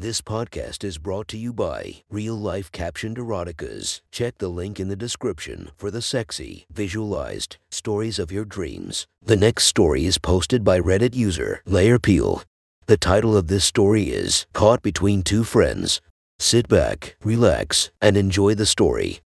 This podcast is brought to you by Real Life Captioned Eroticas. Check the link in the description for the sexy, visualized stories of your dreams. The next story is posted by Reddit user Layer Peel. The title of this story is Caught Between Two Friends. Sit back, relax, and enjoy the story.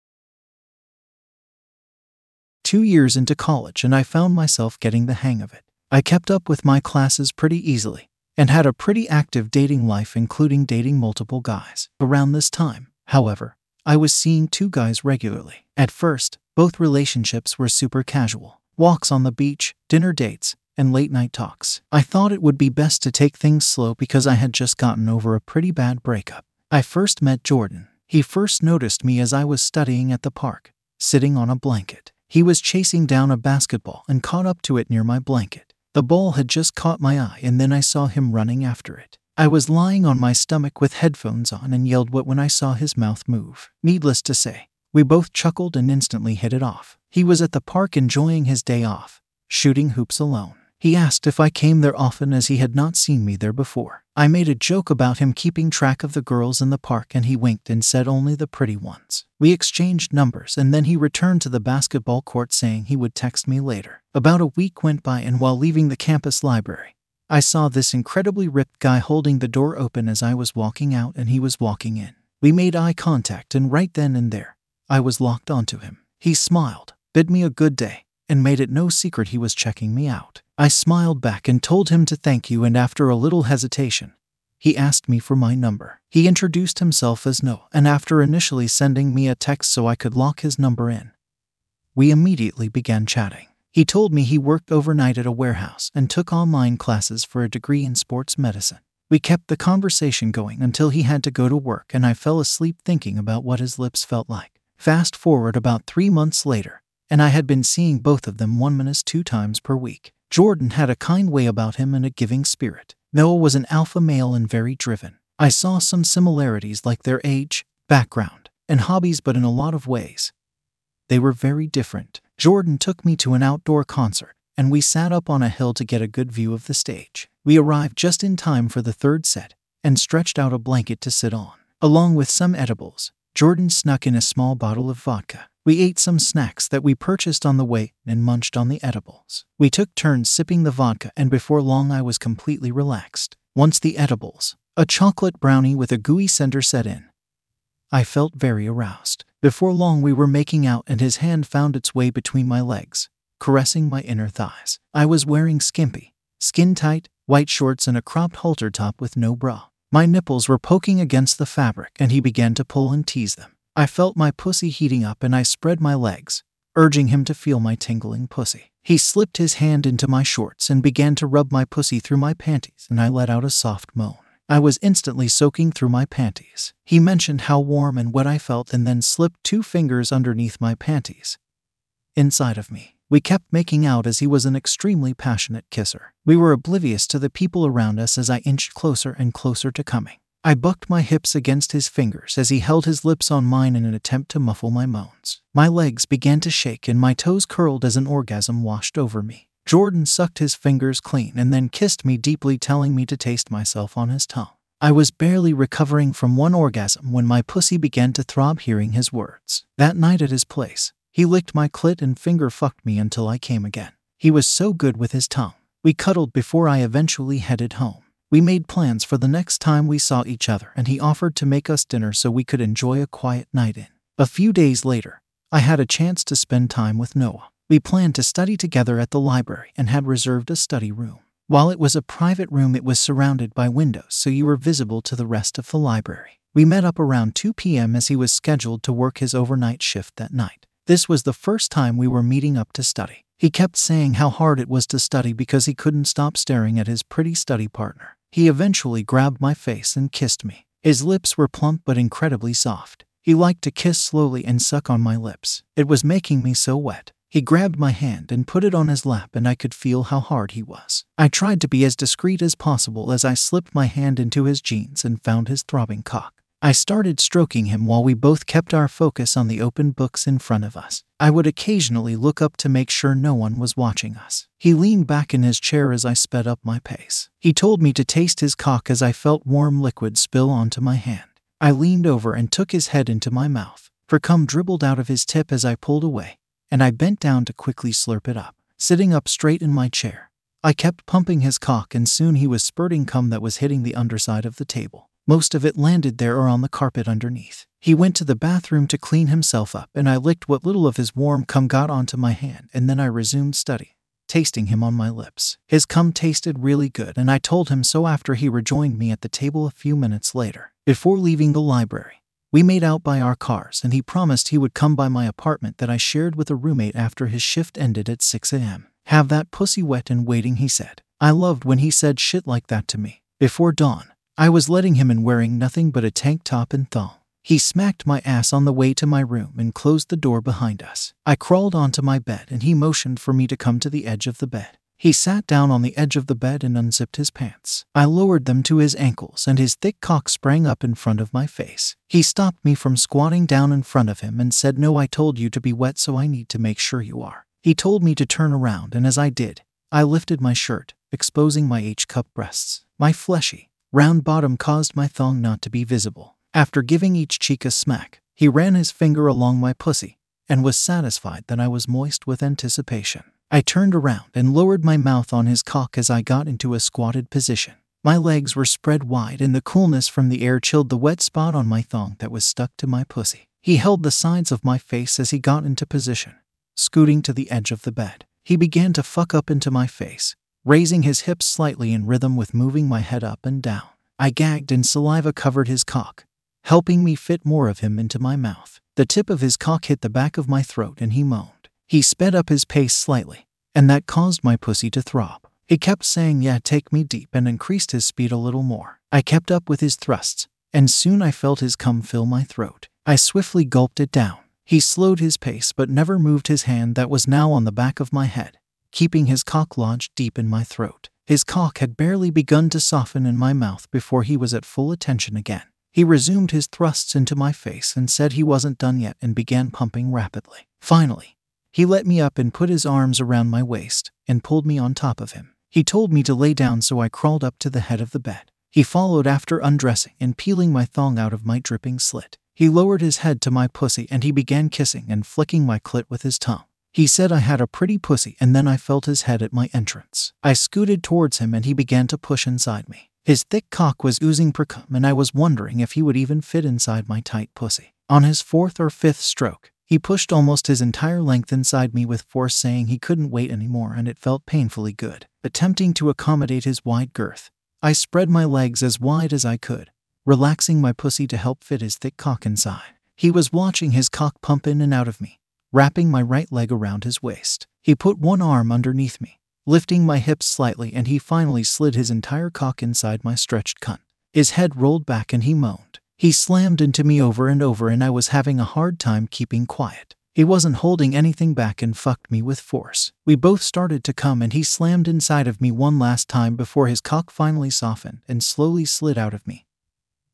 Two years into college, and I found myself getting the hang of it. I kept up with my classes pretty easily and had a pretty active dating life, including dating multiple guys. Around this time, however, I was seeing two guys regularly. At first, both relationships were super casual walks on the beach, dinner dates, and late night talks. I thought it would be best to take things slow because I had just gotten over a pretty bad breakup. I first met Jordan. He first noticed me as I was studying at the park, sitting on a blanket. He was chasing down a basketball and caught up to it near my blanket. The ball had just caught my eye, and then I saw him running after it. I was lying on my stomach with headphones on and yelled what when I saw his mouth move. Needless to say, we both chuckled and instantly hit it off. He was at the park enjoying his day off, shooting hoops alone. He asked if I came there often as he had not seen me there before. I made a joke about him keeping track of the girls in the park and he winked and said only the pretty ones. We exchanged numbers and then he returned to the basketball court saying he would text me later. About a week went by and while leaving the campus library, I saw this incredibly ripped guy holding the door open as I was walking out and he was walking in. We made eye contact and right then and there, I was locked onto him. He smiled, bid me a good day, and made it no secret he was checking me out. I smiled back and told him to thank you, and after a little hesitation, he asked me for my number. He introduced himself as Noah, and after initially sending me a text so I could lock his number in, we immediately began chatting. He told me he worked overnight at a warehouse and took online classes for a degree in sports medicine. We kept the conversation going until he had to go to work, and I fell asleep thinking about what his lips felt like. Fast forward about three months later, and I had been seeing both of them one minus two times per week. Jordan had a kind way about him and a giving spirit. Noah was an alpha male and very driven. I saw some similarities like their age, background, and hobbies, but in a lot of ways, they were very different. Jordan took me to an outdoor concert, and we sat up on a hill to get a good view of the stage. We arrived just in time for the third set and stretched out a blanket to sit on. Along with some edibles, Jordan snuck in a small bottle of vodka. We ate some snacks that we purchased on the way and munched on the edibles. We took turns sipping the vodka, and before long, I was completely relaxed. Once the edibles, a chocolate brownie with a gooey center set in, I felt very aroused. Before long, we were making out, and his hand found its way between my legs, caressing my inner thighs. I was wearing skimpy, skin tight, white shorts and a cropped halter top with no bra. My nipples were poking against the fabric, and he began to pull and tease them. I felt my pussy heating up and I spread my legs, urging him to feel my tingling pussy. He slipped his hand into my shorts and began to rub my pussy through my panties, and I let out a soft moan. I was instantly soaking through my panties. He mentioned how warm and wet I felt and then slipped two fingers underneath my panties. Inside of me, we kept making out as he was an extremely passionate kisser. We were oblivious to the people around us as I inched closer and closer to coming. I bucked my hips against his fingers as he held his lips on mine in an attempt to muffle my moans. My legs began to shake and my toes curled as an orgasm washed over me. Jordan sucked his fingers clean and then kissed me deeply, telling me to taste myself on his tongue. I was barely recovering from one orgasm when my pussy began to throb hearing his words. That night at his place, he licked my clit and finger fucked me until I came again. He was so good with his tongue. We cuddled before I eventually headed home. We made plans for the next time we saw each other, and he offered to make us dinner so we could enjoy a quiet night in. A few days later, I had a chance to spend time with Noah. We planned to study together at the library and had reserved a study room. While it was a private room, it was surrounded by windows, so you were visible to the rest of the library. We met up around 2 p.m. as he was scheduled to work his overnight shift that night. This was the first time we were meeting up to study. He kept saying how hard it was to study because he couldn't stop staring at his pretty study partner. He eventually grabbed my face and kissed me. His lips were plump but incredibly soft. He liked to kiss slowly and suck on my lips. It was making me so wet. He grabbed my hand and put it on his lap, and I could feel how hard he was. I tried to be as discreet as possible as I slipped my hand into his jeans and found his throbbing cock. I started stroking him while we both kept our focus on the open books in front of us. I would occasionally look up to make sure no one was watching us. He leaned back in his chair as I sped up my pace. He told me to taste his cock as I felt warm liquid spill onto my hand. I leaned over and took his head into my mouth. For cum dribbled out of his tip as I pulled away, and I bent down to quickly slurp it up. Sitting up straight in my chair, I kept pumping his cock, and soon he was spurting cum that was hitting the underside of the table. Most of it landed there or on the carpet underneath. He went to the bathroom to clean himself up, and I licked what little of his warm cum got onto my hand, and then I resumed study, tasting him on my lips. His cum tasted really good, and I told him so after he rejoined me at the table a few minutes later. Before leaving the library, we made out by our cars, and he promised he would come by my apartment that I shared with a roommate after his shift ended at 6 a.m. Have that pussy wet and waiting, he said. I loved when he said shit like that to me. Before dawn, I was letting him in wearing nothing but a tank top and thong. He smacked my ass on the way to my room and closed the door behind us. I crawled onto my bed and he motioned for me to come to the edge of the bed. He sat down on the edge of the bed and unzipped his pants. I lowered them to his ankles and his thick cock sprang up in front of my face. He stopped me from squatting down in front of him and said, No, I told you to be wet, so I need to make sure you are. He told me to turn around, and as I did, I lifted my shirt, exposing my H cup breasts. My fleshy, round bottom caused my thong not to be visible. After giving each cheek a smack, he ran his finger along my pussy and was satisfied that I was moist with anticipation. I turned around and lowered my mouth on his cock as I got into a squatted position. My legs were spread wide, and the coolness from the air chilled the wet spot on my thong that was stuck to my pussy. He held the sides of my face as he got into position, scooting to the edge of the bed. He began to fuck up into my face, raising his hips slightly in rhythm with moving my head up and down. I gagged and saliva covered his cock, helping me fit more of him into my mouth. The tip of his cock hit the back of my throat and he moaned. He sped up his pace slightly, and that caused my pussy to throb. He kept saying, Yeah, take me deep, and increased his speed a little more. I kept up with his thrusts, and soon I felt his cum fill my throat. I swiftly gulped it down. He slowed his pace but never moved his hand that was now on the back of my head keeping his cock lodged deep in my throat. His cock had barely begun to soften in my mouth before he was at full attention again. He resumed his thrusts into my face and said he wasn't done yet and began pumping rapidly. Finally, he let me up and put his arms around my waist and pulled me on top of him. He told me to lay down, so I crawled up to the head of the bed. He followed after undressing and peeling my thong out of my dripping slit. He lowered his head to my pussy and he began kissing and flicking my clit with his tongue. He said I had a pretty pussy, and then I felt his head at my entrance. I scooted towards him, and he began to push inside me. His thick cock was oozing precum, and I was wondering if he would even fit inside my tight pussy. On his fourth or fifth stroke, he pushed almost his entire length inside me with force, saying he couldn't wait anymore, and it felt painfully good. Attempting to accommodate his wide girth, I spread my legs as wide as I could, relaxing my pussy to help fit his thick cock inside. He was watching his cock pump in and out of me, wrapping my right leg around his waist. He put one arm underneath me, lifting my hips slightly, and he finally slid his entire cock inside my stretched cunt. His head rolled back and he moaned. He slammed into me over and over, and I was having a hard time keeping quiet. He wasn't holding anything back and fucked me with force. We both started to come, and he slammed inside of me one last time before his cock finally softened and slowly slid out of me.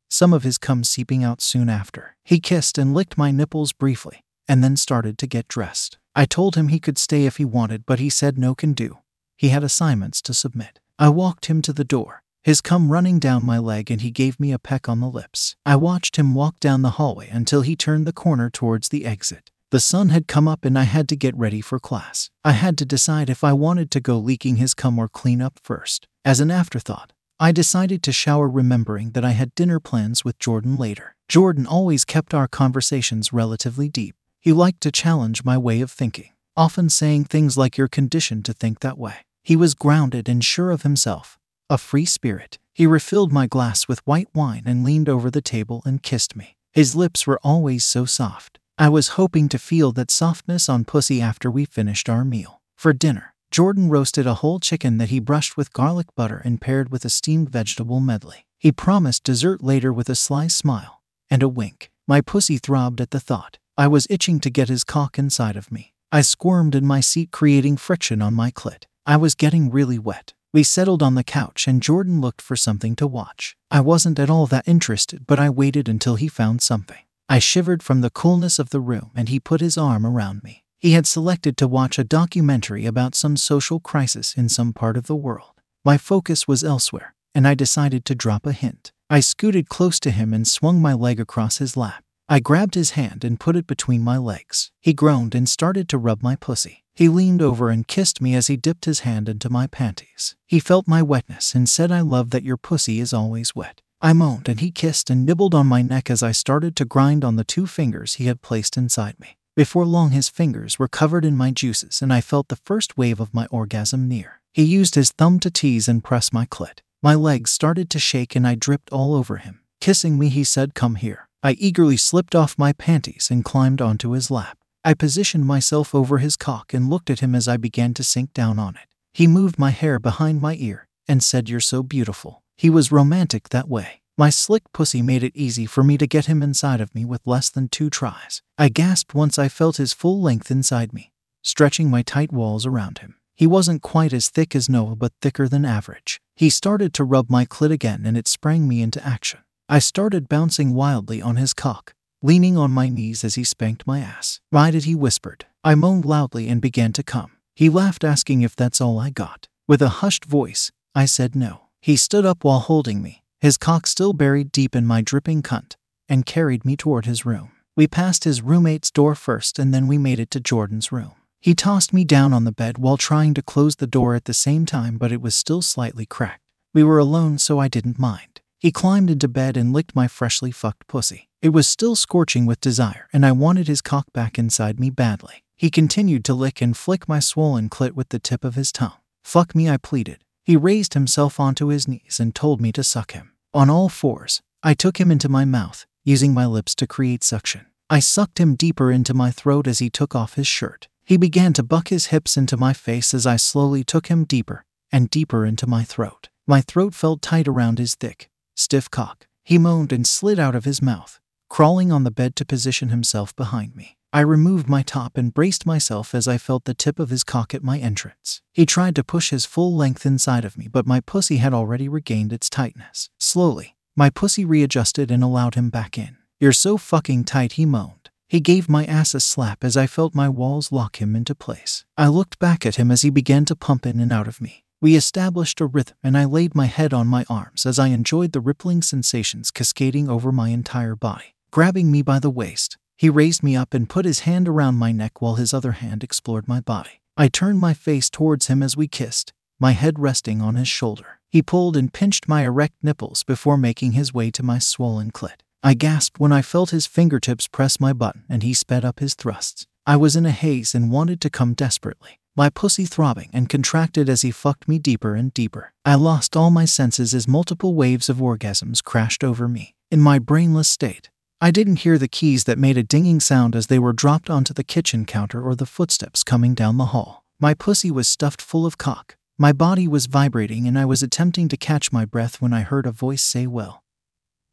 Some of his cum seeping out soon after. He kissed and licked my nipples briefly, and then started to get dressed. I told him he could stay if he wanted, but he said no can do. He had assignments to submit. I walked him to the door, his cum running down my leg, and he gave me a peck on the lips. I watched him walk down the hallway until he turned the corner towards the exit. The sun had come up and I had to get ready for class. I had to decide if I wanted to go leaking his cum or clean up first. As an afterthought, I decided to shower, remembering that I had dinner plans with Jordan later. Jordan always kept our conversations relatively deep. He liked to challenge my way of thinking, often saying things like, You're conditioned to think that way. He was grounded and sure of himself, a free spirit. He refilled my glass with white wine and leaned over the table and kissed me. His lips were always so soft. I was hoping to feel that softness on pussy after we finished our meal. For dinner, Jordan roasted a whole chicken that he brushed with garlic butter and paired with a steamed vegetable medley. He promised dessert later with a sly smile and a wink. My pussy throbbed at the thought. I was itching to get his cock inside of me. I squirmed in my seat, creating friction on my clit. I was getting really wet. We settled on the couch and Jordan looked for something to watch. I wasn't at all that interested, but I waited until he found something. I shivered from the coolness of the room and he put his arm around me. He had selected to watch a documentary about some social crisis in some part of the world. My focus was elsewhere, and I decided to drop a hint. I scooted close to him and swung my leg across his lap. I grabbed his hand and put it between my legs. He groaned and started to rub my pussy. He leaned over and kissed me as he dipped his hand into my panties. He felt my wetness and said, I love that your pussy is always wet. I moaned and he kissed and nibbled on my neck as I started to grind on the two fingers he had placed inside me. Before long, his fingers were covered in my juices and I felt the first wave of my orgasm near. He used his thumb to tease and press my clit. My legs started to shake and I dripped all over him. Kissing me, he said, Come here. I eagerly slipped off my panties and climbed onto his lap. I positioned myself over his cock and looked at him as I began to sink down on it. He moved my hair behind my ear and said, You're so beautiful. He was romantic that way. My slick pussy made it easy for me to get him inside of me with less than two tries. I gasped once I felt his full length inside me, stretching my tight walls around him. He wasn't quite as thick as Noah, but thicker than average. He started to rub my clit again and it sprang me into action. I started bouncing wildly on his cock, leaning on my knees as he spanked my ass. Ride it, he whispered. I moaned loudly and began to come. He laughed, asking if that's all I got. With a hushed voice, I said no. He stood up while holding me, his cock still buried deep in my dripping cunt, and carried me toward his room. We passed his roommate's door first and then we made it to Jordan's room. He tossed me down on the bed while trying to close the door at the same time, but it was still slightly cracked. We were alone, so I didn't mind. He climbed into bed and licked my freshly fucked pussy. It was still scorching with desire, and I wanted his cock back inside me badly. He continued to lick and flick my swollen clit with the tip of his tongue. Fuck me, I pleaded. He raised himself onto his knees and told me to suck him. On all fours, I took him into my mouth, using my lips to create suction. I sucked him deeper into my throat as he took off his shirt. He began to buck his hips into my face as I slowly took him deeper and deeper into my throat. My throat felt tight around his thick, stiff cock. He moaned and slid out of his mouth, crawling on the bed to position himself behind me. I removed my top and braced myself as I felt the tip of his cock at my entrance. He tried to push his full length inside of me, but my pussy had already regained its tightness. Slowly, my pussy readjusted and allowed him back in. You're so fucking tight, he moaned. He gave my ass a slap as I felt my walls lock him into place. I looked back at him as he began to pump in and out of me. We established a rhythm, and I laid my head on my arms as I enjoyed the rippling sensations cascading over my entire body. Grabbing me by the waist, he raised me up and put his hand around my neck while his other hand explored my body. I turned my face towards him as we kissed, my head resting on his shoulder. He pulled and pinched my erect nipples before making his way to my swollen clit. I gasped when I felt his fingertips press my button and he sped up his thrusts. I was in a haze and wanted to come desperately my pussy throbbing and contracted as he fucked me deeper and deeper. I lost all my senses as multiple waves of orgasms crashed over me. In my brainless state, I didn't hear the keys that made a dinging sound as they were dropped onto the kitchen counter or the footsteps coming down the hall. My pussy was stuffed full of cock. My body was vibrating and I was attempting to catch my breath when I heard a voice say, Well,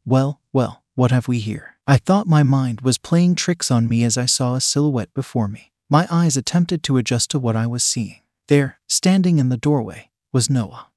well, well, what have we here? I thought my mind was playing tricks on me as I saw a silhouette before me. My eyes attempted to adjust to what I was seeing. There, standing in the doorway, was Noah.